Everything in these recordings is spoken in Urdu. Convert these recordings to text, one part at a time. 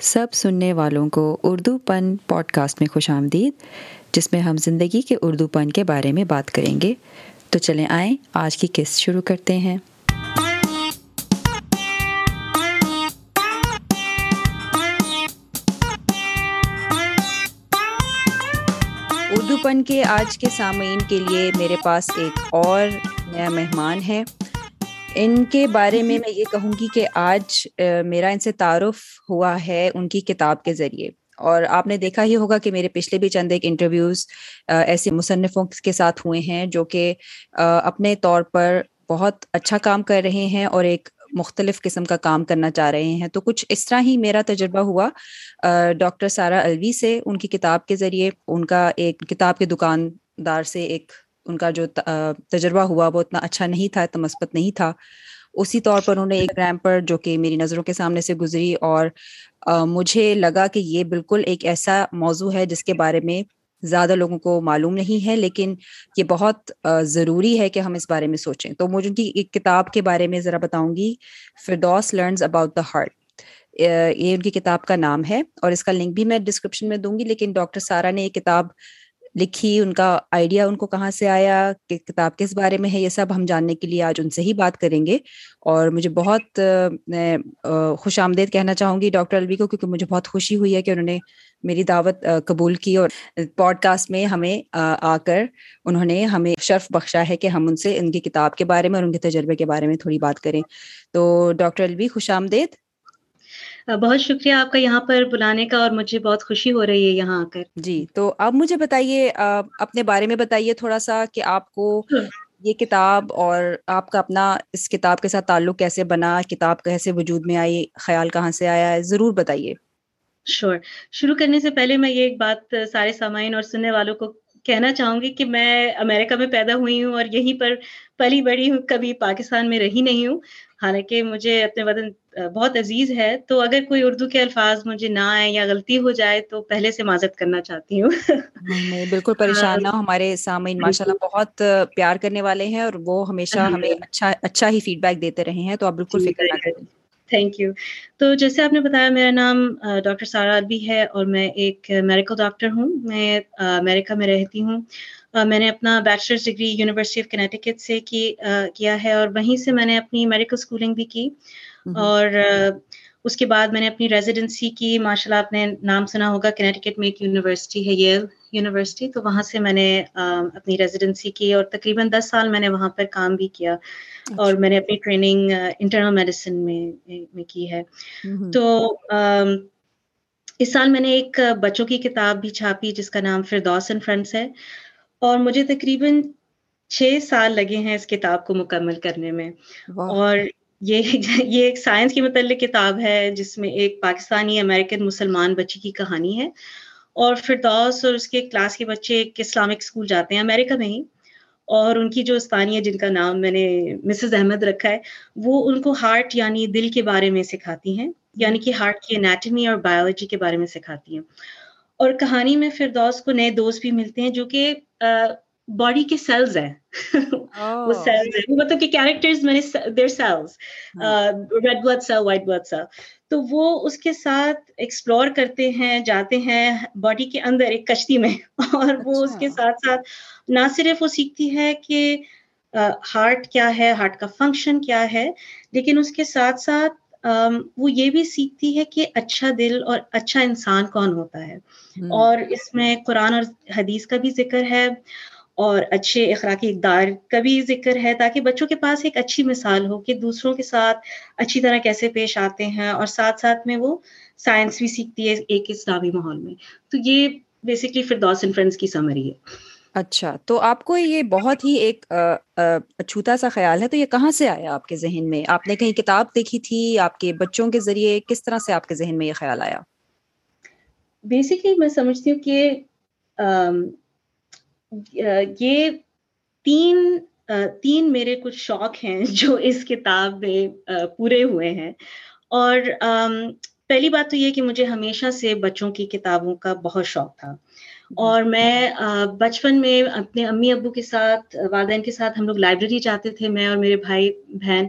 سب سننے والوں کو اردو پن پوڈ کاسٹ میں خوش آمدید، جس میں ہم زندگی کے اردو پن کے بارے میں بات کریں گے۔ تو چلیں آئیں، آج کی قسط شروع کرتے ہیں۔ اردو پن کے آج کے سامعین کے لیے میرے پاس ایک اور نیا مہمان ہے۔ ان کے بارے میں میں یہ کہوں گی کہ آج میرا ان سے تعارف ہوا ہے ان کی کتاب کے ذریعے۔ اور آپ نے دیکھا ہی ہوگا کہ میرے پچھلے بھی چند ایک انٹرویوز ایسے مصنفوں کے ساتھ ہوئے ہیں جو کہ اپنے طور پر بہت اچھا کام کر رہے ہیں اور ایک مختلف قسم کا کام کرنا چاہ رہے ہیں۔ تو کچھ اس طرح ہی میرا تجربہ ہوا ڈاکٹر سارا الوی سے ان کی کتاب کے ذریعے۔ ان کا ایک کتاب کے دکاندار سے ایک ان کا جو تجربہ ہوا وہ اتنا اچھا نہیں تھا، اتنا مثبت نہیں تھا۔ اسی طور پر انہوں نے ایک ریمپ پر جو کہ میری نظروں کے سامنے سے گزری اور مجھے لگا کہ یہ بالکل ایک ایسا موضوع ہے جس کے بارے میں زیادہ لوگوں کو معلوم نہیں ہے، لیکن یہ بہت ضروری ہے کہ ہم اس بارے میں سوچیں۔ تو مجھے ان کی ایک کتاب کے بارے میں ذرا بتاؤں گی Firdaus learns about the heart یہ ان کی کتاب کا نام ہے اور اس کا لنک بھی میں ڈسکرپشن میں دوں گی، لیکن ڈاکٹر سارا نے یہ کتاب لکھی، ان کا آئیڈیا ان کو کہاں سے آیا، کہ کتاب کس بارے میں ہے، یہ سب ہم جاننے کے لیے آج ان سے ہی بات کریں گے۔ اور مجھے بہت خوش آمدید کہنا چاہوں گی ڈاکٹر الوی کو، کیونکہ مجھے بہت خوشی ہوئی ہے کہ انہوں نے میری دعوت قبول کی اور پوڈ کاسٹ میں ہمیں آ کر انہوں نے ہمیں شرف بخشا ہے کہ ہم ان سے ان کی کتاب کے بارے میں اور ان کے تجربے کے بارے میں تھوڑی بات کریں۔ تو ڈاکٹر الوی، خوش آمدید۔ بہت شکریہ آپ کا یہاں پر بلانے کا اور مجھے بہت خوشی ہو رہی ہے یہاں آ کر جی تو اب مجھے بتائیے اپنے بارے میں بتائیے تھوڑا سا کہ آپ کو یہ کتاب اور آپ کا اپنا اس کتاب کے ساتھ تعلق کیسے بنا کتاب کیسے وجود میں آئی خیال کہاں سے آیا ہے ضرور بتائیے۔ شور۔ شروع کرنے سے پہلے میں یہ ایک بات سارے سامعین اور سننے والوں کو کہنا چاہوں گی کہ میں امریکہ میں پیدا ہوئی ہوں اور یہیں پر پلی بڑی ہوں کبھی پاکستان میں رہی نہیں ہوں۔ حالانکہ مجھے اپنے وطن بہت عزیز ہے۔ تو اگر کوئی اردو کے الفاظ مجھے نہ آئے یا غلطی ہو جائے تو پہلے سے معذرت کرنا چاہتی ہوں۔ نہیں بالکل پریشان نہ ہمارے سامعین ماشاء اللہ بہت پیار کرنے والے ہیں اور وہ ہمیشہ ہمیں اچھا اچھا ہی فیڈ بیک دیتے رہے ہیں۔ تو آپ بالکل جی، فکر نہ کریں۔ تھینک یو تو جیسے آپ نے بتایا میرا نام ڈاکٹر سارا ادبی ہے اور میں ایک میڈیکل ڈاکٹر ہوں۔ میں امریکہ میں رہتی ہوں۔ میں نے اپنا bachelors degree university of Connecticut سے کی کیا ہے اور وہیں سے میں نے اپنی میڈیکل اسکولنگ بھی کی۔ اور اس کے بعد میں نے اپنی ریزیڈنسی کی. ماشاء اللہ آپ نے نام سنا ہوگا. کنیٹیکٹ میں ایک یونیورسٹی ہے یل یونیورسٹی تو وہاں سے میں نے اپنی ریزیڈنسی کی اور تقریباً دس سال میں نے وہاں پر کام بھی کیا اور میں نے اپنی ٹریننگ انٹرنل میڈیسن میں میں کی ہے۔ تو اس سال میں نے ایک بچوں کی کتاب بھی چھاپی جس کا نام فردوس اینڈ فرینڈس ہے اور مجھے تقریباً چھ سال لگے ہیں اس کتاب کو مکمل کرنے میں اور یہ یہ ایک سائنس کے متعلق کتاب ہے، جس میں ایک پاکستانی امریکن مسلمان بچی کی کہانی ہے۔ اور فردوس اور اس کے کلاس کے بچے ایک اسلامک اسکول جاتے ہیں امریکہ میں ہی۔ اور ان کی جو استانیہ جن کا نام میں نے مسز احمد رکھا ہے، وہ ان کو ہارٹ یعنی دل کے بارے میں سکھاتی ہیں۔ یعنی کہ ہارٹ کی انیٹمی اور بایولوجی کے بارے میں سکھاتی ہیں۔ اور کہانی میں فردوس کو نئے دوست بھی ملتے ہیں، جو کہ باڈی کے سیلز ہیں وہ سیلز ہیں مطلب کہ کیریکٹرز میں نے their cells red blood cell white blood cell تو وہ اس کے ساتھ ایکسپلور کرتے ہیں جاتے ہیں باڈی کے اندر ایک کشتی میں. اور وہ اس کے اچھا۔ ساتھ ساتھ نہ صرف وہ سیکھتی ہے کہ ہارٹ کیا ہے ہارٹ کا فنکشن کیا ہے لیکن اس کے ساتھ ساتھ وہ یہ بھی سیکھتی ہے کہ اچھا دل اور اچھا انسان کون ہوتا ہے. اور اس میں قرآن اور حدیث کا بھی ذکر ہے۔ اور اچھے اخلاقی اقدار کا بھی ذکر ہے تاکہ بچوں کے پاس ایک اچھی مثال ہو کہ دوسروں کے ساتھ اچھی طرح کیسے پیش آتے ہیں اور ساتھ ساتھ میں وہ سائنس بھی سیکھتی ہے ایک اسلامی ماحول میں۔ تو یہ بیسکلی فردوس اینڈ فرینڈس کی سمری ہے۔ اچھا تو آپ کو یہ بہت ہی ایک اچھوتا سا خیال ہے تو یہ کہاں سے آیا آپ کے ذہن میں؟ آپ نے کہیں کتاب دیکھی تھی؟ آپ کے بچوں کے ذریعے کس طرح سے آپ کے ذہن میں یہ خیال آیا؟ بیسکلی میں سمجھتی ہوں کہ یہ تین تین میرے کچھ شوق ہیں جو اس کتاب میں پورے ہوئے ہیں۔ اور پہلی بات تو یہ کہ مجھے ہمیشہ سے بچوں کی کتابوں کا بہت شوق تھا۔ اور میں بچپن میں اپنے امی ابو کے ساتھ، والدین کے ساتھ ہم لوگ لائبریری جاتے تھے، میں اور میرے بھائی بہن۔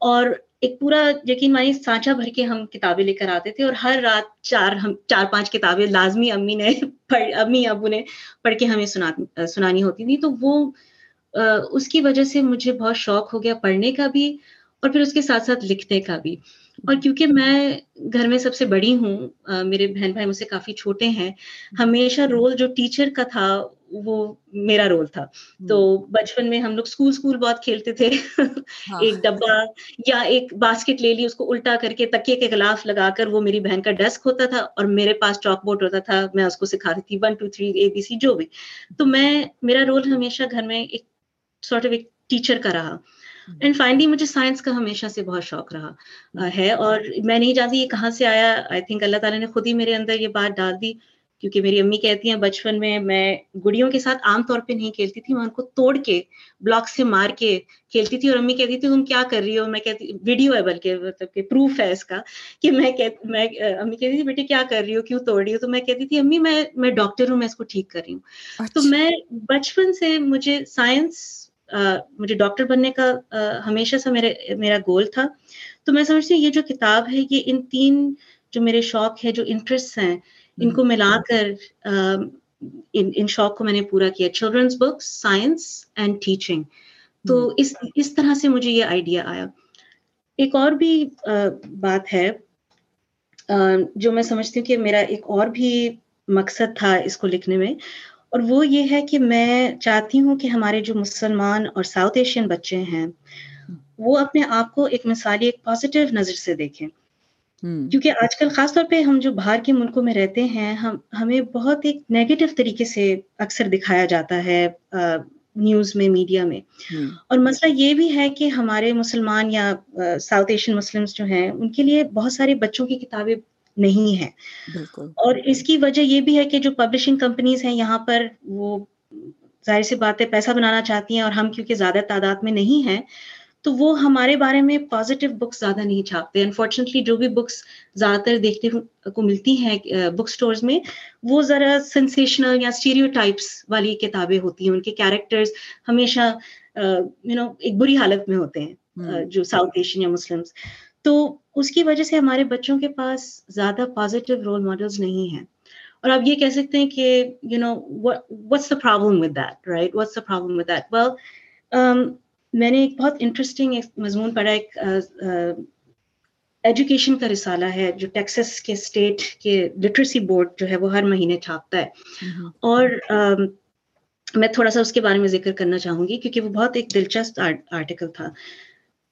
اور ایک پورا یقین مانی سانچا بھر کے ہم کتابیں لے کر آتے تھے اور ہر رات چار ہم چار پانچ کتابیں لازمی امی نے پڑھ امی ابو نے پڑھ کے ہمیں سنا سنانی ہوتی تھی تو وہ اس کی وجہ سے مجھے بہت شوق ہو گیا پڑھنے کا بھی اور پھر اس کے ساتھ ساتھ لکھنے کا بھی۔ اور کیونکہ میں گھر میں سب سے بڑی ہوں میرے بہن بھائی مجھ سے کافی چھوٹے ہیں، ہمیشہ رول جو ٹیچر کا تھا وہ میرا رول تھا۔ تو بچپن میں ہم لوگ اسکول اسکول بہت کھیلتے تھے۔ ہاں۔ ایک ڈبا یا ایک باسکٹ لے لی اس کو الٹا کر کے تکیے کے خلاف لگا کر وہ میری بہن کا ڈیسک ہوتا تھا اور میرے پاس چاک بورڈ ہوتا تھا۔ میں اس کو سکھاتی تھی one two three A B C جو بھی۔ تو میں میرا رول ہمیشہ گھر میں ایک سارٹ آف ایک ٹیچر کا رہا۔ اینڈ فائنلی مجھے سائنس کا ہمیشہ سے بہت شوق رہا ہے۔ اور میں نہیں جانتی یہ کہاں سے آیا۔ آئی تھنک اللہ تعالیٰ نے خود ہی میرے اندر یہ بات ڈال دی۔ کیونکہ میری امی کہتی ہیں بچپن میں میں گڑیوں کے ساتھ عام طور پہ نہیں کھیلتی تھی میں ان کو توڑ کے بلاک سے مار کے کھیلتی تھی اور امی کہتی تھی تم کیا کر رہی ہو؟ میں کہتی ویڈیو ہے بلکہ مطلب کہ پروف ہے اس کا کہ میں میں امی کہتی تھی بیٹے کیا کر رہی ہو؟ کیوں توڑ رہی ہو؟ تو میں کہتی تھی امی میں میں ڈاکٹر ہوں میں اس کو ٹھیک کر رہی ہوں۔ تو اچھا۔ میں بچپن سے مجھے سائنس مجھے ڈاکٹر بننے کا ہمیشہ سے میرے میرا گول تھا۔ تو میں سمجھتی ہوں یہ جو کتاب ہے یہ ان تین جو میرے شوق ہے جو انٹرسٹ ہیں ان کو ملا کر ان شوق کو میں نے پورا کیا۔ Children's books science and teaching تو اس اس طرح سے مجھے یہ آئیڈیا آیا۔ ایک اور بھی بات ہے جو میں سمجھتی ہوں کہ میرا ایک اور بھی مقصد تھا اس کو لکھنے میں اور وہ یہ ہے کہ میں چاہتی ہوں کہ ہمارے جو مسلمان اور ساؤتھ ایشین بچے ہیں وہ اپنے آپ کو ایک مثالی ایک پازیٹیو نظر سے دیکھیں۔ کیونکہ آج کل خاص طور پہ ہم جو باہر کے ملکوں میں رہتے ہیں ہم ہمیں بہت ایک نیگیٹو طریقے سے اکثر دکھایا جاتا ہے نیوز میں میڈیا میں۔ اور مسئلہ یہ بھی ہے کہ ہمارے مسلمان یا ساؤتھ ایشین مسلمس جو ہیں ان کے لیے بہت سارے بچوں کی کتابیں نہیں ہے اور اس کی وجہ یہ بھی ہے کہ جو پبلشنگ کمپنیز ہیں یہاں پر وہ ظاہر سی بات ہے پیسہ بنانا چاہتی ہیں اور ہم کیونکہ زیادہ تعداد میں نہیں ہیں تو وہ ہمارے بارے میں پازیٹیو بکس زیادہ نہیں چھاپتے. انفارچونیٹلی جو بھی بکس زیادہ تر دیکھنے کو ملتی ہیں بک اسٹورز میں وہ ذرا سینسیشنل یا اسٹیریو ٹائپس والی کتابیں ہوتی ہیں. ان کے کیریکٹرز ہمیشہ یو نو ایک بری حالت میں ہوتے ہیں جو ساؤتھ ایشین یا مسلمس تو اس کی وجہ سے ہمارے بچوں کے پاس زیادہ پازیٹیو رول ماڈلس نہیں ہیں. اور آپ یہ کہہ سکتے ہیں کہ you know what's the problem with that right what's the problem with that well میں نے ایک بہت انٹرسٹنگ مضمون پڑھا ایک ایجوکیشن کا رسالہ ہے جو ٹیکسس کے اسٹیٹ کے لٹریسی بورڈ جو ہے وہ ہر مہینے چھاپتا ہے۔ اور میں تھوڑا سا اس کے بارے میں ذکر کرنا چاہوں گی کیونکہ وہ بہت ایک دلچسپ آرٹیکل تھا۔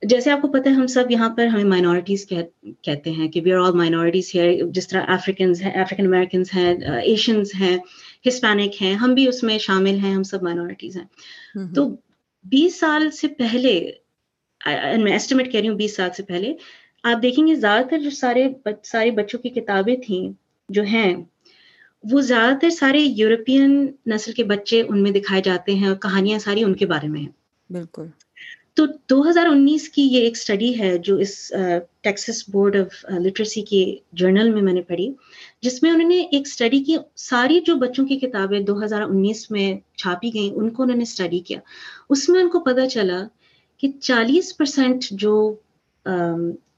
جیسے آپ کو پتہ ہے ہم سب یہاں پر ہمیں مائنورٹیز کہتے ہیں کہ وی آر آل مائنورٹیز ہے جس طرح افریقنز ہیں افریقن امیرکنس ہیں ایشینز ہیں ہسپینک ہیں ہم بھی اس میں شامل ہیں ہم سب مائنورٹیز ہیں۔ تو بیس سال سے پہلے میں ایسٹیمیٹ کہہ رہی ہوں بیس سال سے پہلے آپ دیکھیں گے زیادہ تر جو سارے سارے بچوں کی کتابیں تھیں جو ہیں وہ زیادہ تر سارے یورپین نسل کے بچے ان میں دکھائے جاتے ہیں اور کہانیاں ساری ان کے بارے میں ہیں۔ بالکل۔ تو دو ہزار انیس کی یہ ایک اسٹڈی ہے جو اس ٹیکسس بورڈ آف لٹریسی کے جرنل میں میں نے پڑھی جس میں انہوں نے ایک اسٹڈی کی ساری جو بچوں کی کتابیں دو ہزار انیس میں چھاپی گئیں ان کو انہوں نے اسٹڈی کیا۔ اس میں ان کو پتہ چلا کہ چالیس پرسینٹ جو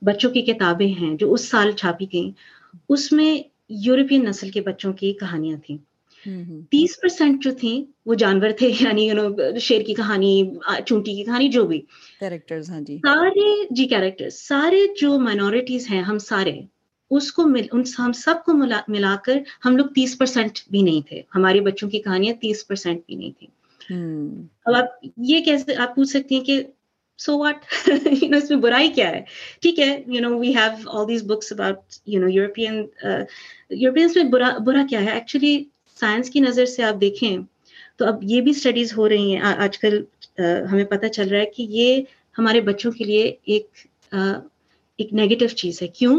بچوں کی کتابیں ہیں جو اس سال چھاپی گئیں اس میں یورپین نسل کے بچوں کی کہانیاں تھیں۔ تیس پرسینٹ جو تھیں وہ جانور تھے یعنی یو نو شیر کی کہانی چونٹی کی کہانی جو بھی۔ کیریکٹرز ہاں جی۔ سارے جی کیریکٹر سارے جو مائنورٹیز ہیں ہم سارے اس کو مل ان ہم سب کو ملا ملا کر ہم لوگ تیس پرسینٹ بھی نہیں تھے۔ ہمارے بچوں کی کہانیاں تیس پرسینٹ بھی نہیں تھی اب آپ یہ کیسے آپ پوچھ سکتی ہیں کہ سو واٹ یو نو اس میں برائی کیا ہے؟ ٹھیک ہے you know we have all these books about you know European Europeans میں برا برا کیا ہے؟ ایکچولی سائنس کی نظر سے آپ دیکھیں تو اب یہ بھی اسٹڈیز ہو رہی ہیں۔ آج کل ہمیں پتہ چل رہا ہے کہ یہ ہمارے بچوں کے لیے ایک ایک نیگیٹو چیز ہے۔ کیوں؟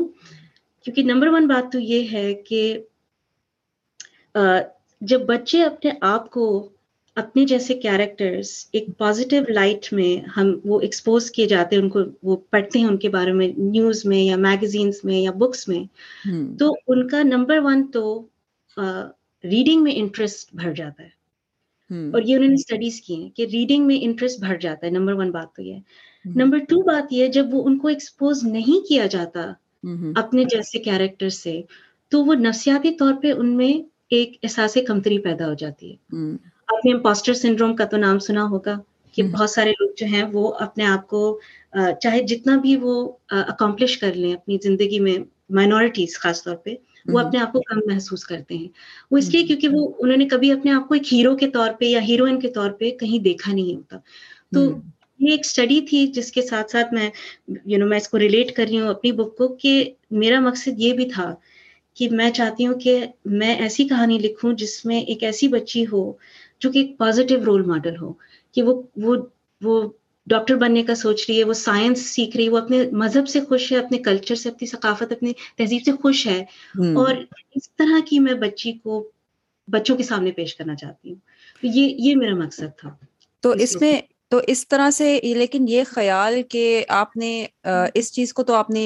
کیونکہ نمبر ون بات تو یہ ہے کہ جب بچے اپنے آپ کو اپنے جیسے کیریکٹرس ایک پازیٹیو لائٹ میں ہم وہ ایکسپوز کیے جاتے ہیں ان کو وہ پڑھتے ہیں ان کے بارے میں نیوز میں یا میگزینس میں یا بکس میں۔ تو ان کا نمبر ون تو ریڈنگ میں انٹرسٹ بڑھ جاتا ہے۔ اور یہ انہوں نے اسٹڈیز کی ہیں کہ ریڈنگ میں انٹرسٹ بڑھ جاتا ہے نمبر ون بات تو یہ نمبر ٹو بات یہ جب وہ ان کو ایکسپوز نہیں کیا جاتا اپنے جیسے کیریکٹر سے تو وہ نفسیاتی طور پہ ان میں ایک احساس کمتری پیدا ہو جاتی ہے۔ آپ نے امپاسٹر سنڈروم کا تو نام سنا ہوگا کہ بہت سارے لوگ جو ہیں وہ اپنے آپ کو چاہے جتنا بھی وہ اکمپلش کر لیں اپنی زندگی میں مائنورٹیز خاص طور پہ وہ اپنے آپ کو کم محسوس کرتے ہیں۔ وہ اس لیے کیونکہ وہ انہوں نے کبھی اپنے آپ کو ایک ہیرو کے طور پہ یا ہیروئن کے طور پہ کہیں دیکھا نہیں ہوتا۔ تو یہ ایک اسٹڈی تھی جس کے ساتھ ساتھ میں یو نو میں اس کو ریلیٹ کر رہی ہوں اپنی بک کو کہ میرا مقصد یہ بھی تھا کہ میں چاہتی ہوں کہ میں ایسی کہانی لکھوں جس میں ایک ایسی بچی ہو جو کہ ایک پازیٹیو رول ماڈل ہو کہ وہ وہ وہ ڈاکٹر بننے کا سوچ رہی ہے وہ سائنس سیکھ رہی ہے وہ اپنے مذہب سے خوش ہے اپنے کلچر سے اپنی ثقافت اپنی تہذیب سے خوش ہے۔ اور اس طرح کی میں بچی کو بچوں کے سامنے پیش کرنا چاہتی ہوں۔ یہ یہ میرا مقصد تھا۔ تو اس میں تو اس طرح سے لیکن یہ خیال کہ آپ نے اس چیز کو تو آپ نے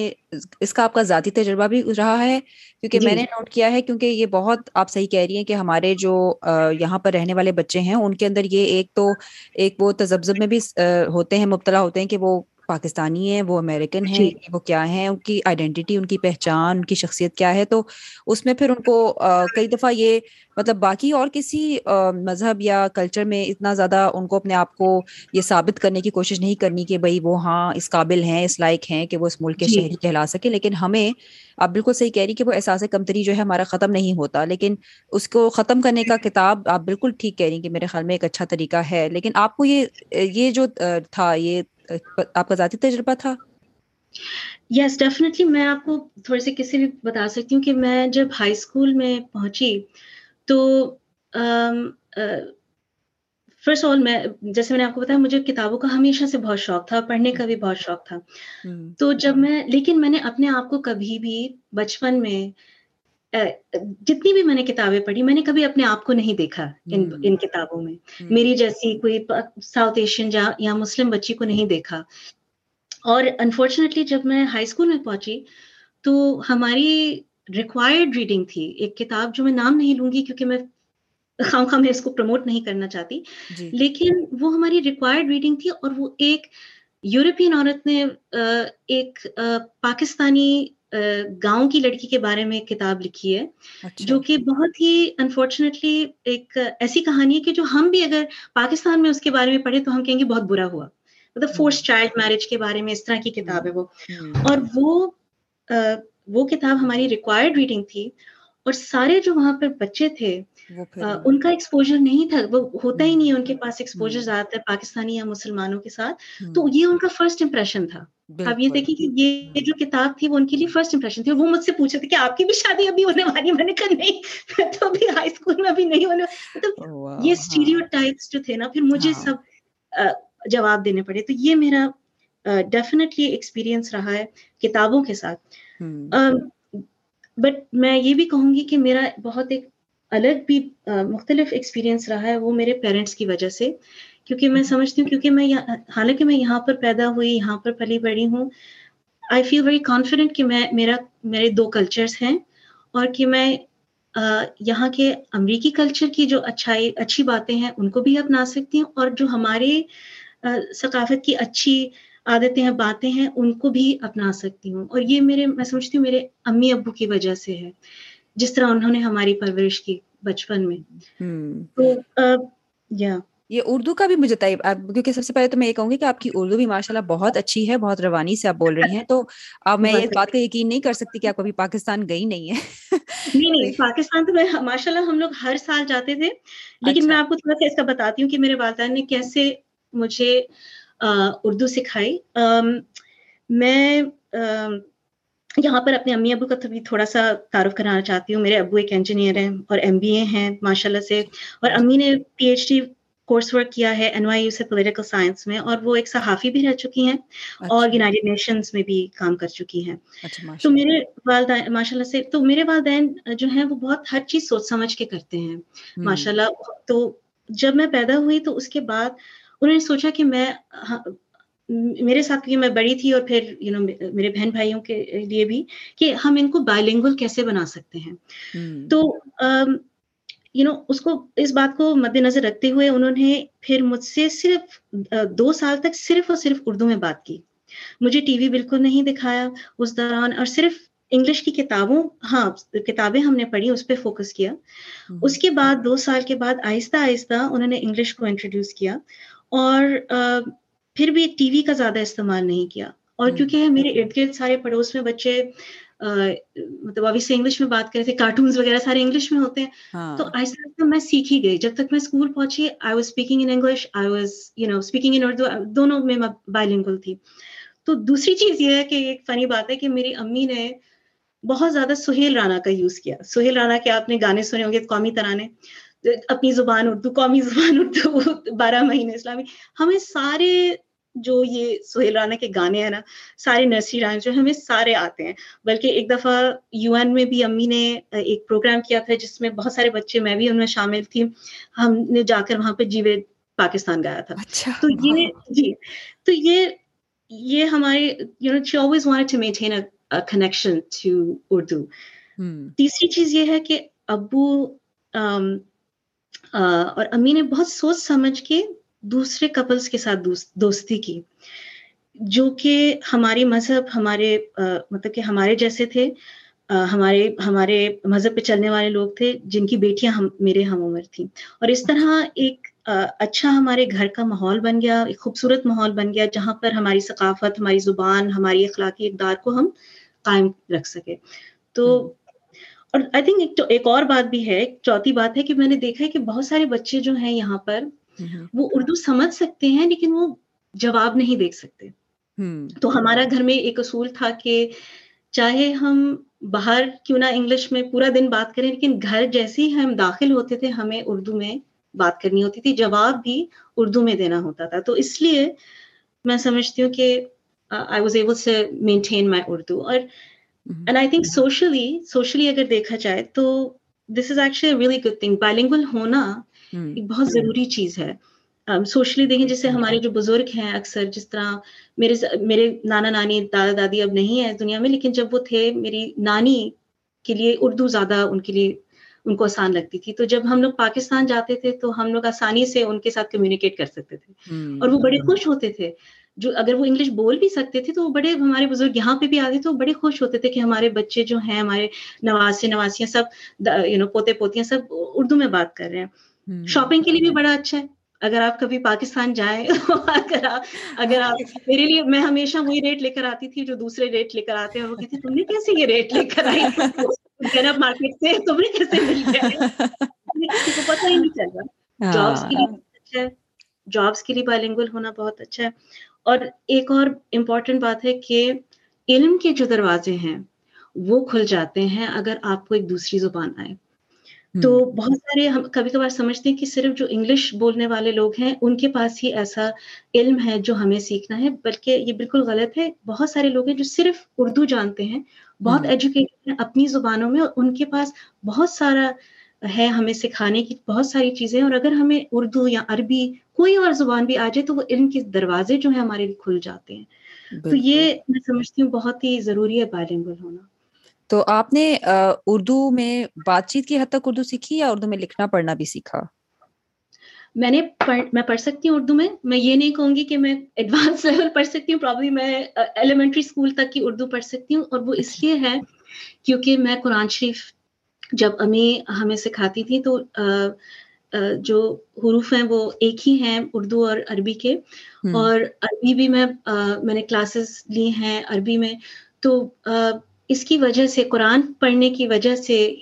اس کا آپ کا ذاتی تجربہ بھی رہا ہے کیونکہ میں جی۔ نے نوٹ کیا ہے کیونکہ یہ بہت آپ صحیح کہہ رہی ہیں کہ ہمارے جو یہاں پر رہنے والے بچے ہیں ان کے اندر یہ ایک تو ایک وہ تجزب میں بھی ہوتے ہیں مبتلا ہوتے ہیں کہ وہ پاکستانی ہیں وہ امیریکن ہیں جی۔ وہ کیا ہیں ان کی آئیڈینٹی ان کی پہچان ان کی شخصیت کیا ہے تو اس میں پھر ان کو کئی دفعہ یہ مطلب باقی اور کسی مذہب یا کلچر میں اتنا زیادہ ان کو اپنے آپ کو یہ ثابت کرنے کی کوشش نہیں کرنی کہ بھائی وہ ہاں اس قابل ہیں اس لائق ہیں کہ وہ اس ملک کے جی۔ شہری کہلا سکے لیکن ہمیں آپ بالکل صحیح کہہ رہی کہ وہ احساس کمتری جو ہے ہمارا ختم نہیں ہوتا لیکن اس کو ختم کرنے کا کتاب آپ بالکل ٹھیک کہہ رہی کہ میرے خیال میں ایک اچھا طریقہ ہے لیکن آپ کو یہ یہ جو تھا یہ آپ کا ذاتی تجربہ تھا؟ یس ڈیفینیٹلی میں آپ کو تھوڑے سے کسی بھی بتا سکتی ہوں کہ میں جب ہائی اسکول میں پہنچی تو فرسٹ آل میں جیسے میں نے آپ کو بتایا مجھے کتابوں کا ہمیشہ سے بہت شوق تھا پڑھنے کا بھی بہت شوق تھا۔ تو جب میں لیکن میں نے اپنے آپ کو کبھی بھی بچپن میں جتنی بھی میں نے کتابیں پڑھی میں نے کبھی اپنے آپ کو نہیں دیکھا ان ان کتابوں میں۔ میری جیسی کوئی ساؤتھ ایشین یا مسلم بچی کو نہیں دیکھا۔ اور انفارچونیٹلی جب میں ہائی اسکول میں پہنچی تو ہماری ریکوائرڈ ریڈنگ تھی۔ ایک کتاب جو میں نام نہیں لوں گی کیونکہ میں خام خام میں اس کو پروموٹ نہیں کرنا چاہتی۔ جی. لیکن وہ ہماری ریکوائرڈ ریڈنگ تھی اور وہ ایک یورپین عورت نے ایک پاکستانی گاؤں کی لڑکی کے بارے میں کتاب لکھی ہے اچھا۔ جو کہ بہت ہی انفارچونیٹلی ایک ایسی کہانی ہے کہ جو ہم بھی اگر پاکستان میں اس کے بارے میں پڑھے تو ہم کہیں گے بہت برا ہوا۔ مطلب فورس چائلڈ میرج کے بارے میں اس طرح کی کتاب ہے وہ۔ اور وہ وہ کتاب ہماری ریکوائرڈ ریڈنگ تھی اور سارے جو وہاں پہ بچے تھے ان کا ایکسپوجر نہیں تھا۔ وہ ہوتا ہی نہیں ہے ان کے پاس ایکسپوجر زیادہ تر پاکستانی یا مسلمانوں کے ساتھ۔ تو یہ ان کا فرسٹ امپریشن تھا۔ اب یہ دیکھیں کہ یہ جو کتاب تھی وہ ان کے لیے فرسٹ امپریشن تھی وہ مجھ سے پوچھے تھے کہ آپ کی بھی شادی ابھی ہونے والی میں نے کہا نہیں تو ابھی ہائی اسکول میں ابھی نہیں ہونے مطلب یہ اسٹیریو ٹائپس جو تھے نا پھر مجھے ہاں۔ سب جواب دینے پڑے۔ تو یہ میرا ڈیفینیٹلی ایکسپیرئنس رہا ہے کتابوں کے ساتھ۔ بٹ میں یہ بھی کہوں گی کہ میرا بہت ایک الگ بھی مختلف ایکسپیرئنس رہا ہے وہ میرے پیرنٹس کی وجہ سے۔ کیونکہ میں سمجھتی ہوں کیونکہ میں حالانکہ میں یہاں پر پیدا ہوئی یہاں پر پلی بڑی ہوں آئی فیل ویری کانفیڈنٹ کہ میں میرا میرے دو کلچرس ہیں اور کہ میں یہاں کے امریکی کلچر کی جو اچھائی اچھی باتیں ہیں ان کو بھی اپنا سکتی ہوں اور جو ہمارے ثقافت کی اچھی عادتیں ہیں باتیں ہیں ان کو بھی اپنا سکتی ہوں اور یہ میرے میں سمجھتی ہوں میرے امی ابو کی وجہ سے ہے جس طرح انہوں نے ہماری پرورش کی بچپن میں۔ تو یا یہ اردو کا بھی مجھے کیونکہ سب سے پہلے تو میں یہ کہوں گی کہ آپ کی اردو بھی ماشاء اللہ بہت اچھی ہے بہت روانی سے آپ بول رہی ہیں تو اب میں اس بات کا یقین نہیں کر سکتی کہ آپ کبھی پاکستان گئی نہیں ہے نہیں نہیں پاکستان تو میں ماشاء اللہ ہم لوگ ہر سال جاتے تھے لیکن میں اچھا۔ آپ کو تھوڑا سا اس کا بتاتی ہوں کہ میرے والدین نے کیسے مجھے اردو سکھائی۔ میں یہاں پر اپنے امی ابو کا بھی تھوڑا سا تعارف کرانا چاہتی ہوں۔ میرے ابو ایک انجینئر ہیں اور ایم بی اے ہیں ماشاء اللہ سے اور امی نے P H D course work کیا ہے این وائی یو سے پولیٹیکل سائنس میں اور وہ ایک صحافی بھی رہ چکی ہیں اور یونائٹیڈ نیشنز میں بھی کام کر چکی ہیں۔ اچھا، تو میرے والدین ماشاء اللہ سے تو میرے والدین جو ہیں وہ بہت ہر چیز سوچ سمجھ کے کرتے ہیں۔ ماشاء اللہ تو جب میں پیدا ہوئی تو اس کے بعد انہوں نے سوچا کہ میں میرے ساتھ کیونکہ میں بڑی تھی اور پھر یو نو میرے بہن بھائیوں کے لیے بھی کہ ہم ان کو بائلنگل کیسے بنا سکتے ہیں۔ تو یو نو اس کو اس بات کو مد نظر رکھتے ہوئے انہوں نے پھر مجھ سے صرف دو سال تک صرف اور صرف اردو میں بات کی۔ مجھے ٹی وی بالکل نہیں دکھایا اس دوران اور صرف انگلش کی کتابوں ہاں کتابیں ہم نے پڑھی اس پہ فوکس کیا۔ اس کے بعد دو سال کے بعد آہستہ آہستہ انہوں نے انگلش کو انٹروڈیوس کیا اور پھر بھی ٹی وی کا زیادہ استعمال نہیں کیا۔ اور کیونکہ میرے ارد گرد سارے پڑوس میں بچے مطلب ابھی سے انگلش میں بات کرے تھے کارٹونس وغیرہ سارے انگلش میں ہوتے ہیں۔ ہاں۔ تو آہستہ آہستہ میں سیکھ ہی گئی۔ جب تک میں اسکول پہنچی I was speaking in English I was you know speaking in Urdu دونوں میں بائل لنگل تھی۔ تو دوسری چیز یہ ہے کہ ایک فنی بات ہے کہ میری امی نے بہت زیادہ سہیل رانا کا یوز کیا۔ سہیل رانا کے آپ نے گانے سنے ہوں گے قومی ترانے۔ اپنی زبان اردو قومی زبان اردو بارہ مہینے اسلامی۔ ہمیں سارے جو یہ سہیل رانا کے گانے ہیں نا سارے نرسری رائم جو ہمیں سارے آتے ہیں۔ بلکہ ایک دفعہ یو این میں بھی امی نے ایک پروگرام کیا تھا جس میں بہت سارے بچے میں بھی ان میں شامل تھی۔ ہم نے جا کر وہاں پہ جیوے پاکستان گایا تھا۔ اچھا، تو یہ جی تو یہ یہ ہمارے you know she always want to maintain connection to Urdu تیسری چیز یہ ہے کہ ابو اور امی نے بہت سوچ سمجھ کے دوسرے کپلس کے ساتھ دوستی کی۔ جو کہ ہماری مذہب ہمارے مطلب کہ ہمارے جیسے تھے۔ ہمارے ہمارے مذہب پہ چلنے والے لوگ تھے جن کی بیٹیاں ہم میرے ہم عمر تھیں۔ اور اس طرح ایک اچھا ہمارے گھر کا ماحول بن گیا ایک خوبصورت ماحول بن گیا جہاں پر ہماری ثقافت ہماری زبان ہماری اخلاقی اقدار کو ہم قائم رکھ سکے۔ تو اور آئی تھنک ایک اور بات بھی ہے چوتھی بات ہے کہ میں نے دیکھا ہے کہ بہت سارے بچے جو ہیں یہاں پر وہ اردو سمجھ سکتے ہیں لیکن وہ جواب نہیں دیکھ سکتے۔ تو ہمارا گھر میں ایک اصول تھا کہ چاہے ہم باہر کیوں نہ انگلش میں پورا دن بات کریں لیکن گھر جیسے ہی ہم داخل ہوتے تھے ہمیں اردو میں بات کرنی ہوتی تھی جواب بھی اردو میں دینا ہوتا تھا۔ تو اس لیے میں سمجھتی ہوں کہ آئی واز ایبل سے مینٹین مائی اردو۔ اور and I think socially socially اگر دیکھا جائے تو this is actually really good thing bilingual ہونا ایک بہت ضروری چیز ہے۔ سوشلی دیکھیں جیسے ہمارے جو بزرگ ہیں اکثر جس طرح میرے میرے نانا نانی دادا دادی اب نہیں ہے دنیا میں لیکن جب وہ تھے میری نانی کے لیے اردو زیادہ ان کے لیے ان کو آسان لگتی تھی۔ تو جب ہم لوگ پاکستان جاتے تھے تو ہم لوگ آسانی سے ان کے ساتھ کمیونیکیٹ کر سکتے تھے۔ اور وہ بڑے خوش ہوتے تھے۔ جو اگر وہ انگلش بول بھی سکتے تھے تو وہ بڑے ہمارے بزرگ یہاں پہ بھی آتے تھے وہ بڑے خوش ہوتے تھے کہ ہمارے بچے جو ہیں ہمارے نواسے نواسیاں سب یو نو پوتے پوتیاں سب اردو میں بات کر رہے ہیں۔ شاپنگ کے لیے بھی بڑا اچھا ہے۔ اگر آپ کبھی پاکستان جائیں اگر آپ اگر آپ میرے لیے میں ہمیشہ وہی ریٹ لے کر آتی تھی جو دوسرے ریٹ لے کر آتے ہیں۔ وہ کہتے تم نے کیسے یہ ریٹ لے کر آئی؟ مارکیٹ سے تم نے کیسے مل گیا کسی کو پتہ ہی نہیں چل رہا جابس کے لیے اچھا ہے۔ جابس کے لیے بائلنگول ہونا بہت اچھا ہے۔ اور ایک اور امپورٹنٹ بات ہے کہ علم کے جو دروازے ہیں وہ کھل جاتے ہیں اگر آپ کو ایک دوسری زبان آئے۔ تو بہت سارے ہم کبھی کبھار سمجھتے ہیں کہ صرف جو انگلش بولنے والے لوگ ہیں ان کے پاس ہی ایسا علم ہے جو ہمیں سیکھنا ہے بلکہ یہ بالکل غلط ہے۔ بہت سارے لوگ ہیں جو صرف اردو جانتے ہیں بہت ایجوکیٹڈ ہیں اپنی زبانوں میں اور ان کے پاس بہت سارا ہے ہمیں سکھانے کی بہت ساری چیزیں۔ اور اگر ہمیں اردو یا عربی کوئی اور زبان بھی آ جائے تو وہ علم کے دروازے جو ہیں ہمارے لیے کھل جاتے ہیں۔ تو یہ میں سمجھتی ہوں بہت ہی ضروری ہے بائلنگل ہونا۔ تو آپ نے اردو میں بات چیت کی حد تک اردو سیکھی یا اردو میں لکھنا پڑھنا بھی سیکھا؟ میں نے میں پڑھ سکتی ہوں اردو میں۔ میں یہ نہیں کہوں گی کہ میں ایڈوانس لیول پڑھ سکتی ہوں پرابلی میں ایلیمنٹری اسکول تک کی اردو پڑھ سکتی ہوں اور وہ اس لیے ہے کیونکہ میں قرآن شریف جب امی ہمیں سکھاتی تھی تو جو حروف ہیں وہ ایک ہی ہیں اردو اور عربی کے۔ اور عربی بھی میں میں نے کلاسز لی ہیں عربی میں۔ تو اس کی وجہ سے، قرآن پڑھنے کی وجہ سے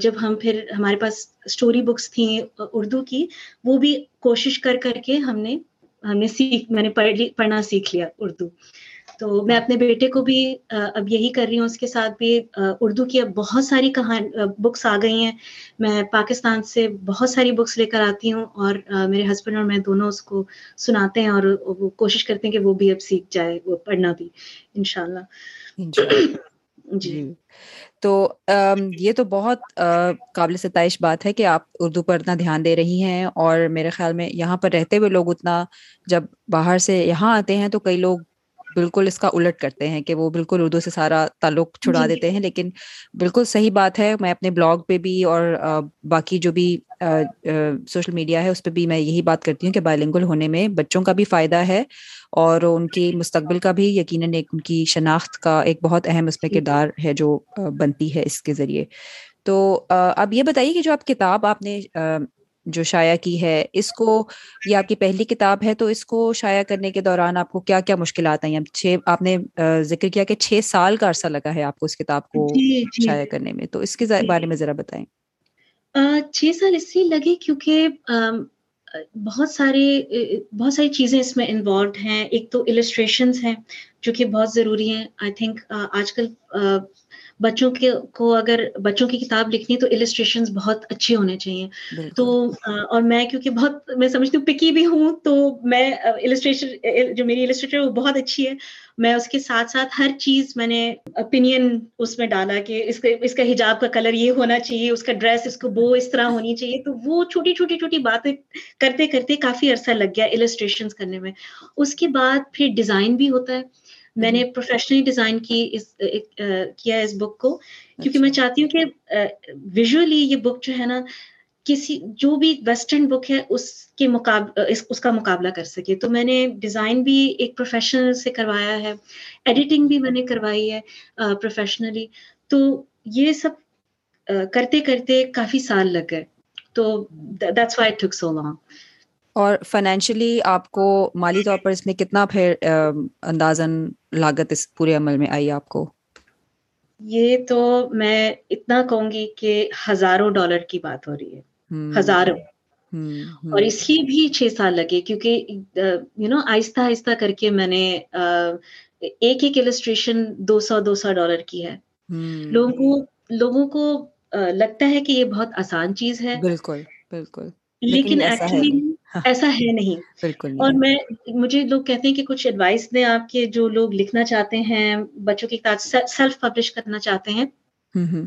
جب ہم پھر ہمارے پاس اسٹوری بکس تھیں اردو کی، وہ بھی کوشش کر کر کے ہم نے ہم نے سیکھ، میں نے پڑھ لی، پڑھنا سیکھ لیا اردو۔ تو میں اپنے بیٹے کو بھی اب یہی کر رہی ہوں، اس کے ساتھ بھی اردو کی اب بہت ساری کہان بکس آ گئی ہیں۔ میں پاکستان سے بہت ساری بکس لے کر آتی ہوں اور میرے ہسبینڈ اور میں دونوں اس کو سناتے ہیں اور وہ کوشش کرتے ہیں کہ وہ بھی اب سیکھ جائے، وہ پڑھنا بھی ان شاء اللہ جی۔, جی تو یہ تو بہت قابل ستائش بات ہے کہ آپ اردو پر اتنا دھیان دے رہی ہیں اور میرے خیال میں یہاں پر رہتے ہوئے لوگ اتنا جب باہر سے یہاں آتے ہیں تو کئی لوگ بالکل اس کا الٹ کرتے ہیں کہ وہ بالکل اردو سے سارا تعلق چھڑا جی۔ دیتے ہیں لیکن بالکل صحیح بات ہے میں اپنے بلاگ پہ بھی اور باقی جو بھی سوشل میڈیا ہے اس پہ بھی میں یہی بات کرتی ہوں کہ بائلنگل ہونے میں بچوں کا بھی فائدہ ہے اور ان کی مستقبل کا بھی یقیناً ایک ان کی شناخت کا ایک بہت اہم اس میں جی۔ کردار ہے جو بنتی ہے اس کے ذریعے تو اب یہ بتائیے کہ جو آپ کتاب آپ نے جو شائع کی ہے اس کو یہ آپ کی پہلی کتاب ہے تو اس کو شائع کرنے کے دوران آپ کو کیا کیا مشکلات آئی چھ آپ نے ذکر کیا کہ چھ سال کا عرصہ لگا ہے آپ کو اس کتاب کو جی، جی۔ شائع کرنے میں تو اس کے بارے میں ذرا بتائیں۔ چھ سال اس لیے لگے کیونکہ بہت سارے بہت ساری چیزیں اس میں انوالوڈ ہیں۔ ایک تو السٹریشنز ہیں جو کہ بہت ضروری ہیں۔ آئی تھنک آج کل بچوں کے کو اگر بچوں کی کتاب لکھنی تو السٹریشن بہت اچھے ہونے چاہیے۔ تو اور میں کیونکہ بہت میں سمجھتی ہوں پکی بھی ہوں تو میں السٹریشن جو میری السٹریٹر وہ بہت اچھی ہے۔ میں اس کے ساتھ ساتھ ہر چیز میں نے اوپینین اس میں ڈالا کہ اس کے اس کا حجاب کا کلر یہ ہونا چاہیے اس کا ڈریس اس کو بو اس طرح ہونی چاہیے۔ تو وہ چھوٹی چھوٹی چھوٹی باتیں کرتے کرتے کافی عرصہ لگ گیا السٹریشن کرنے میں۔ اس کے بعد پھر ڈیزائن بھی ہوتا ہے۔ میں نے پروفیشنلی ڈیزائن کی اس کیا اس بک کو۔ کیونکہ میں اچھا۔ چاہتی ہوں کہ ویژولی یہ بک جو ہے نا کسی جو بھی ویسٹرن بک ہے اس کے مقابلہ اس کا مقابلہ کر سکے۔ تو میں نے ڈیزائن بھی ایک پروفیشنل سے کروایا ہے ایڈیٹنگ بھی میں نے کروائی ہے پروفیشنلی تو یہ سب کرتے کرتے کافی سال لگ گئے۔ تو that's why took so long اور فائنینشلی آپ کو مالی طور پر اس میں کتنا پھر اندازن لاگت اس پورے عمل میں آئی آپ کو؟ یہ تو میں اتنا کہوں گی کہ ہزاروں ڈالر کی بات ہو رہی ہے۔ ہزاروں۔ اور اس کی بھی چھ سال لگے کیونکہ یو نو آہستہ آہستہ کر کے میں نے ایک ایک السٹریشن دو سو دو سو ڈالر کی ہے۔ لوگوں کو لوگوں کو لگتا ہے کہ یہ بہت آسان چیز ہے۔ بالکل بالکل۔ لیکن ایکچولی ایسا ہے نہیں۔ بالکل اور میں مجھے لوگ کہتے ہیں کہ کچھ ایڈوائس دیں آپ کے جو لوگ لکھنا چاہتے ہیں بچوں کی کتاب سیلف پبلش کرنا چاہتے ہیں۔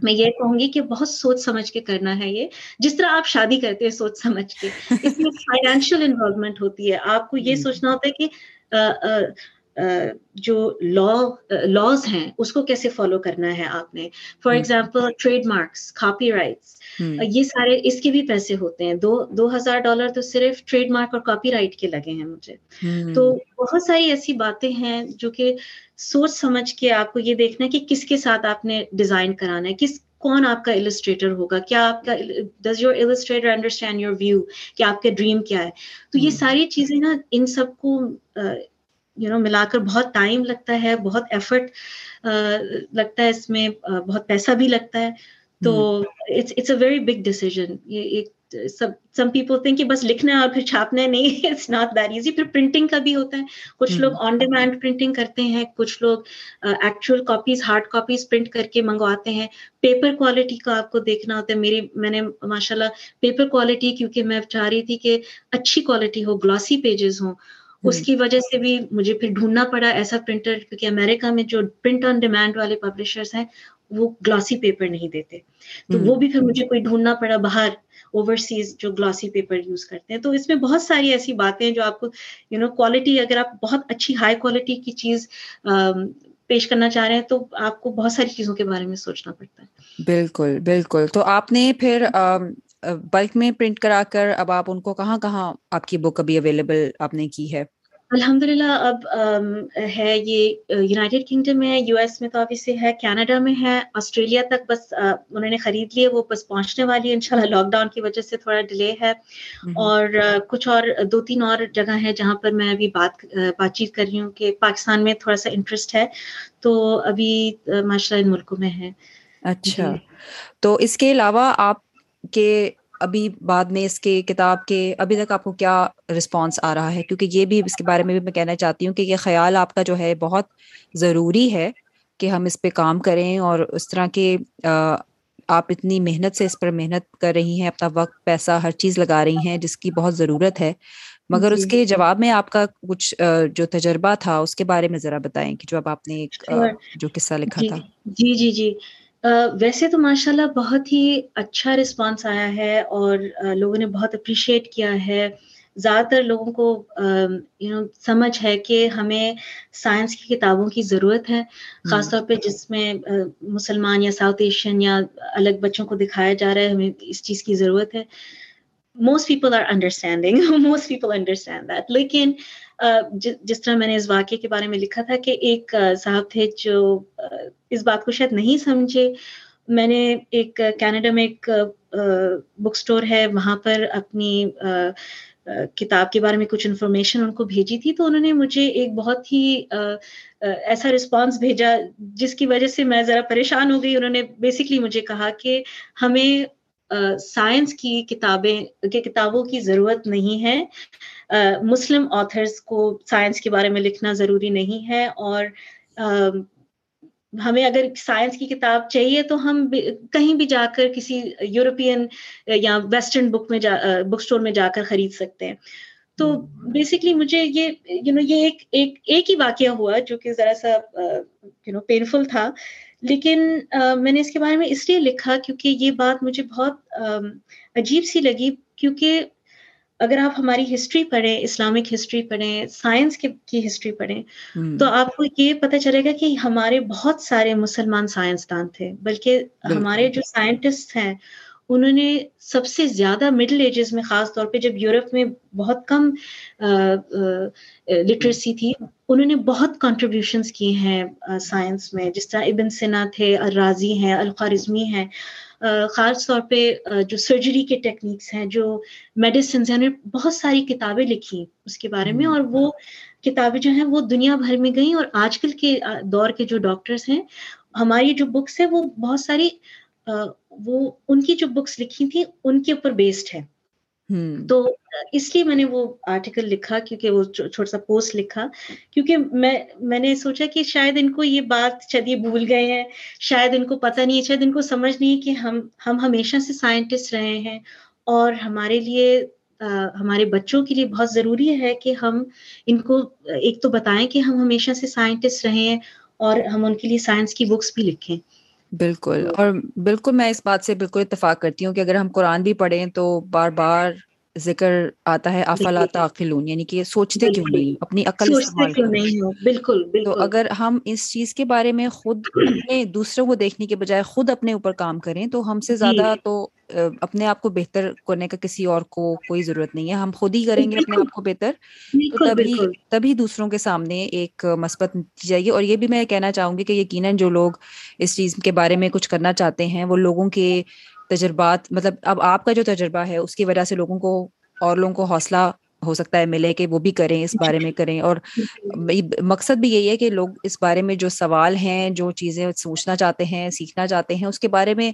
میں یہ کہوں گی کہ بہت سوچ سمجھ کے کرنا ہے یہ۔ جس طرح آپ شادی کرتے ہیں سوچ سمجھ کے اس میں فائنینشیل انوالومنٹ ہوتی ہے۔ آپ کو یہ سوچنا ہوتا ہے کہ جو لا لاز ہیں اس کو کیسے فالو کرنا ہے آپ نے؟ For example trade marks copy rights یہ سارے اس کے بھی پیسے ہوتے ہیں۔ دو دو ہزار ڈالر تو صرف ٹریڈ مارک اور کاپی رائٹ کے لگے ہیں مجھے۔ تو بہت ساری ایسی باتیں ہیں جو کہ سوچ سمجھ کے آپ کو یہ دیکھنا ہے کہ کس کے ساتھ آپ نے ڈیزائن کرانا ہے کس کون آپ کا السٹریٹر ہوگا؟ کیا آپ کا does your illustrator understand your view کہ آپ کا ڈریم کیا ہے؟ تو یہ ساری چیزیں نا ان سب کو یو نو ملا کر بہت ٹائم لگتا ہے بہت ایفرٹ لگتا ہے اس میں بہت پیسہ بھی لگتا ہے۔ تو it's a very big decision some people think کہ بس لکھنا ہے اور پھر چھاپنا ہے نہیں اٹس ناٹ دیٹ ایزی پھر پرنٹنگ کا بھی ہوتا ہے۔ کچھ لوگ آن ڈیمانڈ پرنٹنگ کرتے ہیں کچھ لوگ actual copies hard copies print کر کے منگواتے ہیں۔ پیپر کوالٹی کا آپ کو دیکھنا ہوتا ہے۔ میری میں نے ماشاء اللہ پیپر کوالٹی کیونکہ میں چاہ رہی تھی کہ اچھی کوالٹی ہو گلاسی پیجز ہوں۔ اس کی وجہ سے بھی مجھے پھر ڈھونڈنا پڑا ایسا پرنٹر کیونکہ امریکہ میں جو پرنٹ آن ڈیمانڈ والے پبلشرس ہیں وہ گلاسی پیپر نہیں دیتے۔ تو وہ بھی پھر مجھے کوئی ڈھونڈنا پڑا باہر اوورسیز جو گلاسی پیپر یوز کرتے ہیں۔ تو اس میں بہت ساری ایسی باتیں جو آپ کو یو نو کوالٹی اگر آپ بہت اچھی ہائی کوالٹی کی چیز پیش کرنا چاہ رہے ہیں تو آپ کو بہت ساری چیزوں کے بارے میں سوچنا پڑتا ہے۔ بالکل بالکل۔ تو آپ نے پھر بلک میں پرنٹ کرا کر اب آپ ان کو کہاں کہاں آپ کی بک ابھی اویلیبل آپ نے کی ہے؟ الحمد للہ اب ہے یہ یونائٹیڈ کنگڈم میں ہے یو ایس میں تو ابھی سے ہے کینیڈا میں ہے آسٹریلیا تک بس انہوں نے خرید لیے وہ بس پہنچنے والی ہے ان شاء اللہ لاک ڈاؤن کی وجہ سے تھوڑا ڈیلے ہے۔ اور کچھ اور دو تین اور جگہ ہے جہاں پر میں ابھی بات بات چیت کر رہی ہوں کہ پاکستان میں تھوڑا سا انٹرسٹ ہے۔ تو ابھی ماشاء اللہ ان ملکوں میں ہے۔ اچھا۔ جی۔ تو اس کے علاوہ آپ کے ابھی بعد میں اس کے کتاب کے ابھی تک آپ کو کیا رسپانس آ رہا ہے؟ کیونکہ یہ بھی اس کے بارے میں بھی میں کہنا چاہتی ہوں کہ یہ خیال آپ کا جو ہے بہت ضروری ہے کہ ہم اس پہ کام کریں اور اس طرح کے آپ اتنی محنت سے اس پر محنت کر رہی ہیں اپنا وقت پیسہ ہر چیز لگا رہی ہیں جس کی بہت ضرورت ہے۔ مگر اس جی۔ کے جواب میں آپ کا کچھ جو تجربہ تھا اس کے بارے میں ذرا بتائیں کہ جو اب آپ نے جو قصہ لکھا جی، تھا۔ جی جی جی۔ ویسے تو ماشاء اللہ بہت ہی اچھا رسپانس آیا ہے اور لوگوں نے بہت اپریشیٹ کیا ہے۔ زیادہ تر لوگوں کو یو نو سمجھ ہے کہ ہمیں سائنس کی کتابوں کی ضرورت ہے خاص طور پہ جس میں مسلمان یا ساؤتھ ایشین یا الگ بچوں کو دکھایا جا رہا ہے ہمیں اس چیز کی ضرورت ہے۔ Most people are understanding most people understand that لیکن جس طرح میں نے اس واقعے کے بارے میں لکھا تھا کہ ایک صاحب تھے جو اس بات کو شاید نہیں سمجھے، میں نے ایک کینیڈا میں ایک بک اسٹور ہے، وہاں پر اپنی کتاب کے بارے میں کچھ انفارمیشن ان کو بھیجی تھی، تو انہوں نے مجھے ایک بہت ہی ایسا رسپانس بھیجا، جس کی وجہ سے میں ذرا پریشان ہو گئی، انہوں نے بیسکلی مجھے کہا کہ ہمیں سائنس کی کتابیں، کے کتابوں کی ضرورت نہیں ہے۔ مسلم آتھرس کو سائنس کے بارے میں لکھنا ضروری نہیں ہے اور ہمیں اگر سائنس کی کتاب چاہیے تو ہم کہیں بھی جا کر کسی یورپین یا ویسٹرن بک میں جا بک اسٹور میں جا کر خرید سکتے ہیں۔ تو بیسکلی مجھے یہ، یو نو، یہ ایک ایک ایک ہی واقعہ ہوا جو کہ ذرا سا یو نو پینفل تھا۔ لیکن میں نے اس کے بارے میں اس لیے لکھا کیونکہ یہ بات مجھے بہت عجیب سی لگی کیونکہ اگر آپ ہماری ہسٹری پڑھیں اسلامک ہسٹری پڑھیں سائنس کی ہسٹری پڑھیں تو آپ کو یہ پتہ چلے گا کہ ہمارے بہت سارے مسلمان سائنسدان تھے بلکہ ہمارے جو سائنٹسٹ ہیں انہوں نے سب سے زیادہ مڈل ایجز میں خاص طور پہ جب یورپ میں بہت کم لٹریسی تھی انہوں نے بہت کنٹریبیوشنس کی ہیں سائنس میں۔ جس طرح ابن سنا تھے الراضی ہیں الخوارزمی ہیں۔ خاص طور پہ جو سرجری کے ٹیکنیکس ہیں جو میڈیسنس ہیں انہوں نے بہت ساری کتابیں لکھی اس کے بارے میں۔ اور وہ کتابیں جو ہیں وہ دنیا بھر میں گئیں۔ اور آج کل کے دور کے جو ڈاکٹرس ہیں ہماری جو بکس ہیں وہ بہت ساری وہ ان کی جو بکس لکھی تھی ان کے اوپر بیسڈ ہے۔ تو اس لیے میں نے وہ آرٹیکل لکھا کیونکہ وہ چھوٹا سا پوسٹ لکھا۔ کیونکہ میں میں نے سوچا کہ شاید ان کو یہ بات شاید یہ بھول گئے ہیں شاید ان کو پتہ نہیں ہے شاید ان کو سمجھ نہیں ہے کہ ہم ہم ہمیشہ سے سائنٹسٹ رہے ہیں۔ اور ہمارے لیے ہمارے بچوں کے لیے بہت ضروری ہے کہ ہم ان کو ایک تو بتائیں کہ ہم ہمیشہ سے سائنٹسٹ رہے ہیں اور ہم ان کے لیے سائنس کی بکس بھی لکھیں۔ بالکل اور بالکل میں اس بات سے بالکل اتفاق کرتی ہوں کہ اگر ہم قرآن بھی پڑھیں تو بار بار ذکر آتا ہے افلا تعقلون یعنی کہ سوچتے کیوں نہیں؟ اپنی عقل بالکل تو اگر ہم اس چیز کے بارے میں خود اپنے دوسروں کو دیکھنے کے بجائے خود اپنے اوپر کام کریں تو ہم سے جی۔ زیادہ تو اپنے آپ کو بہتر کرنے کا کسی اور کو کوئی ضرورت نہیں ہے۔ ہم خود ہی کریں گے اپنے آپ کو بہتر تو تبھی تبھی دوسروں کے سامنے ایک مثبت جائے گی۔ اور یہ بھی میں کہنا چاہوں گی کہ یقیناً جو لوگ اس چیز کے بارے میں کچھ کرنا چاہتے ہیں وہ لوگوں کے تجربات مطلب اب آپ کا جو تجربہ ہے، اس کی وجہ سے لوگوں کو اور لوگوں کو حوصلہ ہو سکتا ہے ملے کہ وہ بھی کریں، اس بارے میں کریں۔ اور مقصد بھی یہی ہے کہ لوگ اس بارے میں جو سوال ہیں، جو چیزیں سوچنا چاہتے ہیں، سیکھنا چاہتے ہیں، اس کے بارے میں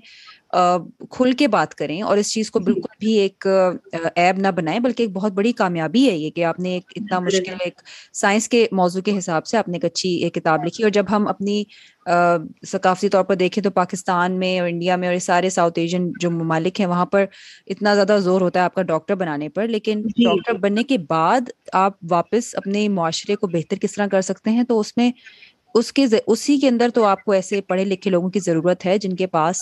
کھل کے بات کریں اور اس چیز کو بالکل بھی ایک ایب نہ بنائیں بلکہ ایک بہت بڑی کامیابی ہے یہ کہ آپ نے ایک اتنا مشکل ایک سائنس کے موضوع کے حساب سے آپ نے ایک اچھی ایک کتاب لکھی اور جب ہم اپنی ثقافتی طور پر دیکھیں تو پاکستان میں اور انڈیا میں اور سارے ساؤتھ ایشین جو ممالک ہیں وہاں پر اتنا زیادہ زور ہوتا ہے آپ کا ڈاکٹر بنانے پر لیکن جی۔ ڈاکٹر بننے کے بعد آپ واپس اپنے معاشرے کو بہتر کس طرح کر سکتے ہیں تو اس میں اس کے اسی کے اندر تو آپ کو ایسے پڑھے لکھے لوگوں کی ضرورت ہے جن کے پاس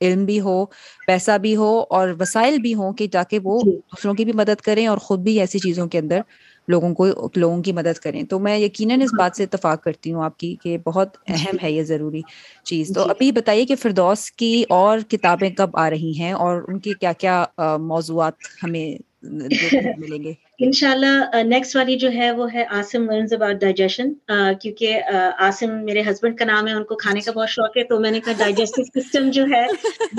علم بھی ہو پیسہ بھی ہو اور وسائل بھی ہوں کہ تاکہ وہ جی۔ دوسروں کی بھی مدد کریں اور خود بھی ایسی چیزوں کے اندر لوگوں کو لوگوں کی مدد کریں۔ تو میں یقیناً اس بات سے اتفاق کرتی ہوں آپ کی کہ بہت اہم ہے یہ ضروری چیز۔ تو جی۔ ابھی بتائیے کہ فردوس کی اور کتابیں کب آ رہی ہیں اور ان کی کیا کیا موضوعات ہمیں ملیں گے۔ انشاء اللہ نیکسٹ والی جو ہے وہ ہے آسم ورنز اباؤٹ ڈائجیشن کیونکہ آسم میرے ہسبینڈ کا نام ہے، ان کو کھانے کا بہت شوق ہے، تو میں نے کہا ڈائجسٹو سسٹم جو ہے،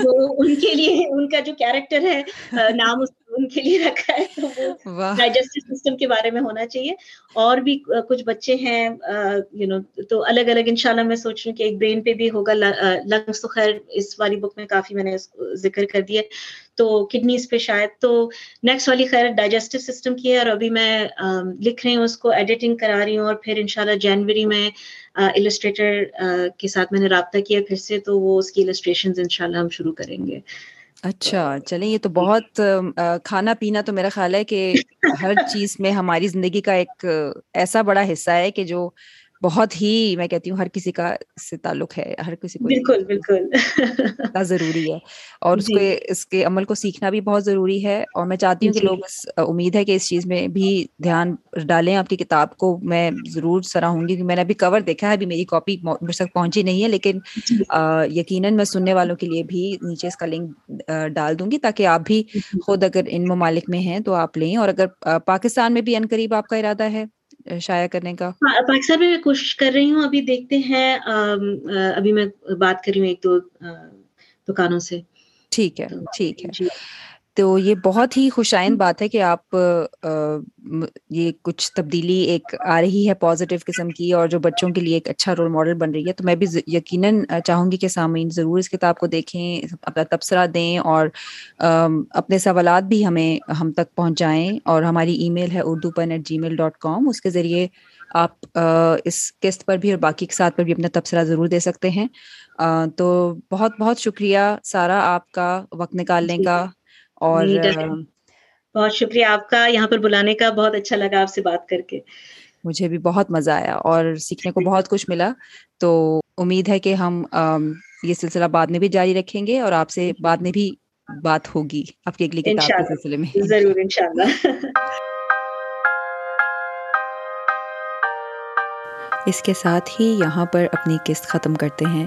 وہ ان کے لیے، ان کا جو کیریکٹر ہے نام ان کے لیے رکھا ہے تو وہ ڈائجسٹو سسٹم کے بارے میں ہونا چاہیے۔ اور بھی کچھ بچے ہیں یو نو تو الگ الگ ان شاء اللہ میں سوچ رہی ہوں کہ ایک برین پہ بھی ہوگا لنگس تو خیر اس والی بک میں کافی میں نے ذکر کر دیا۔ تو کڈنیز پہ شاید تو نیکسٹ والی خیر ڈائجسٹو سسٹم کی ہے۔ اور ابھی میں لکھ رہی ہوں اس کو ایڈیٹنگ کرا رہی ہوں۔ اور پھر انشاءاللہ جنوری میں السٹریٹر کے ساتھ میں نے رابطہ کیا پھر سے تو وہ اس کی السٹریشن انشاءاللہ ہم شروع کریں گے۔ اچھا چلیں، یہ تو بہت کھانا پینا تو میرا خیال ہے کہ ہر چیز میں ہماری زندگی کا ایک ایسا بڑا حصہ ہے کہ جو بہت ہی میں کہتی ہوں ہر کسی کا اس سے تعلق ہے ہر کسی کو بالکل بالکل۔ ضروری ہے۔ اور اس کو جی۔ اس کے عمل کو سیکھنا بھی بہت ضروری ہے۔ اور میں چاہتی ہوں کہ جی۔ لوگ اس امید ہے کہ اس چیز میں بھی دھیان ڈالیں۔ آپ کی کتاب کو میں ضرور سراہوں گی کہ میں نے ابھی کور دیکھا ہے ابھی میری کاپی مجھ تک پہنچی نہیں ہے لیکن جی۔ یقیناً میں سننے والوں کے لیے بھی نیچے اس کا لنک ڈال دوں گی تاکہ آپ بھی خود اگر ان ممالک میں ہیں تو آپ لیں۔ اور اگر پاکستان میں بھی ان قریب آپ کا ارادہ ہے شائع کرنے کا۔ ہاں، پاکستان میں میں کوشش کر رہی ہوں۔ ابھی دیکھتے ہیں۔ ابھی میں بات کر رہی ہوں ایک دو دکانوں سے۔ ٹھیک ہے ٹھیک ہے۔ جی۔ تو یہ بہت ہی خوشائند بات ہے کہ آپ یہ کچھ تبدیلی ایک آ رہی ہے پازیٹیو قسم کی اور جو بچوں کے لیے ایک اچھا رول ماڈل بن رہی ہے تو میں بھی یقیناً چاہوں گی کہ سامعین ضرور اس کتاب کو دیکھیں اپنا تبصرہ دیں اور اپنے سوالات بھی ہمیں ہم تک پہنچائیں اور ہماری ای میل ہے Urdu pen at Gmail dot com اس کے ذریعے آپ اس قسط پر بھی اور باقی کے ساتھ پر بھی اپنا تبصرہ ضرور دے سکتے ہیں تو بہت بہت شکریہ سارا آپ کا وقت نکالنے جی۔ کا اور بہت شکریہ آپ کا یہاں پر بلانے کا بہت اچھا لگا آپ سے بات کر کے۔ مجھے بھی بہت مزہ آیا اور سیکھنے کو بہت کچھ ملا۔ تو امید ہے کہ ہم یہ سلسلہ بعد میں بھی جاری رکھیں گے اور آپ سے بعد میں بھی بات ہوگی آپ کی اگلی کتاب کے سلسلے میں۔ ضرور انشاءاللہ۔ اس کے ساتھ ہی یہاں پر اپنی قسط ختم کرتے ہیں۔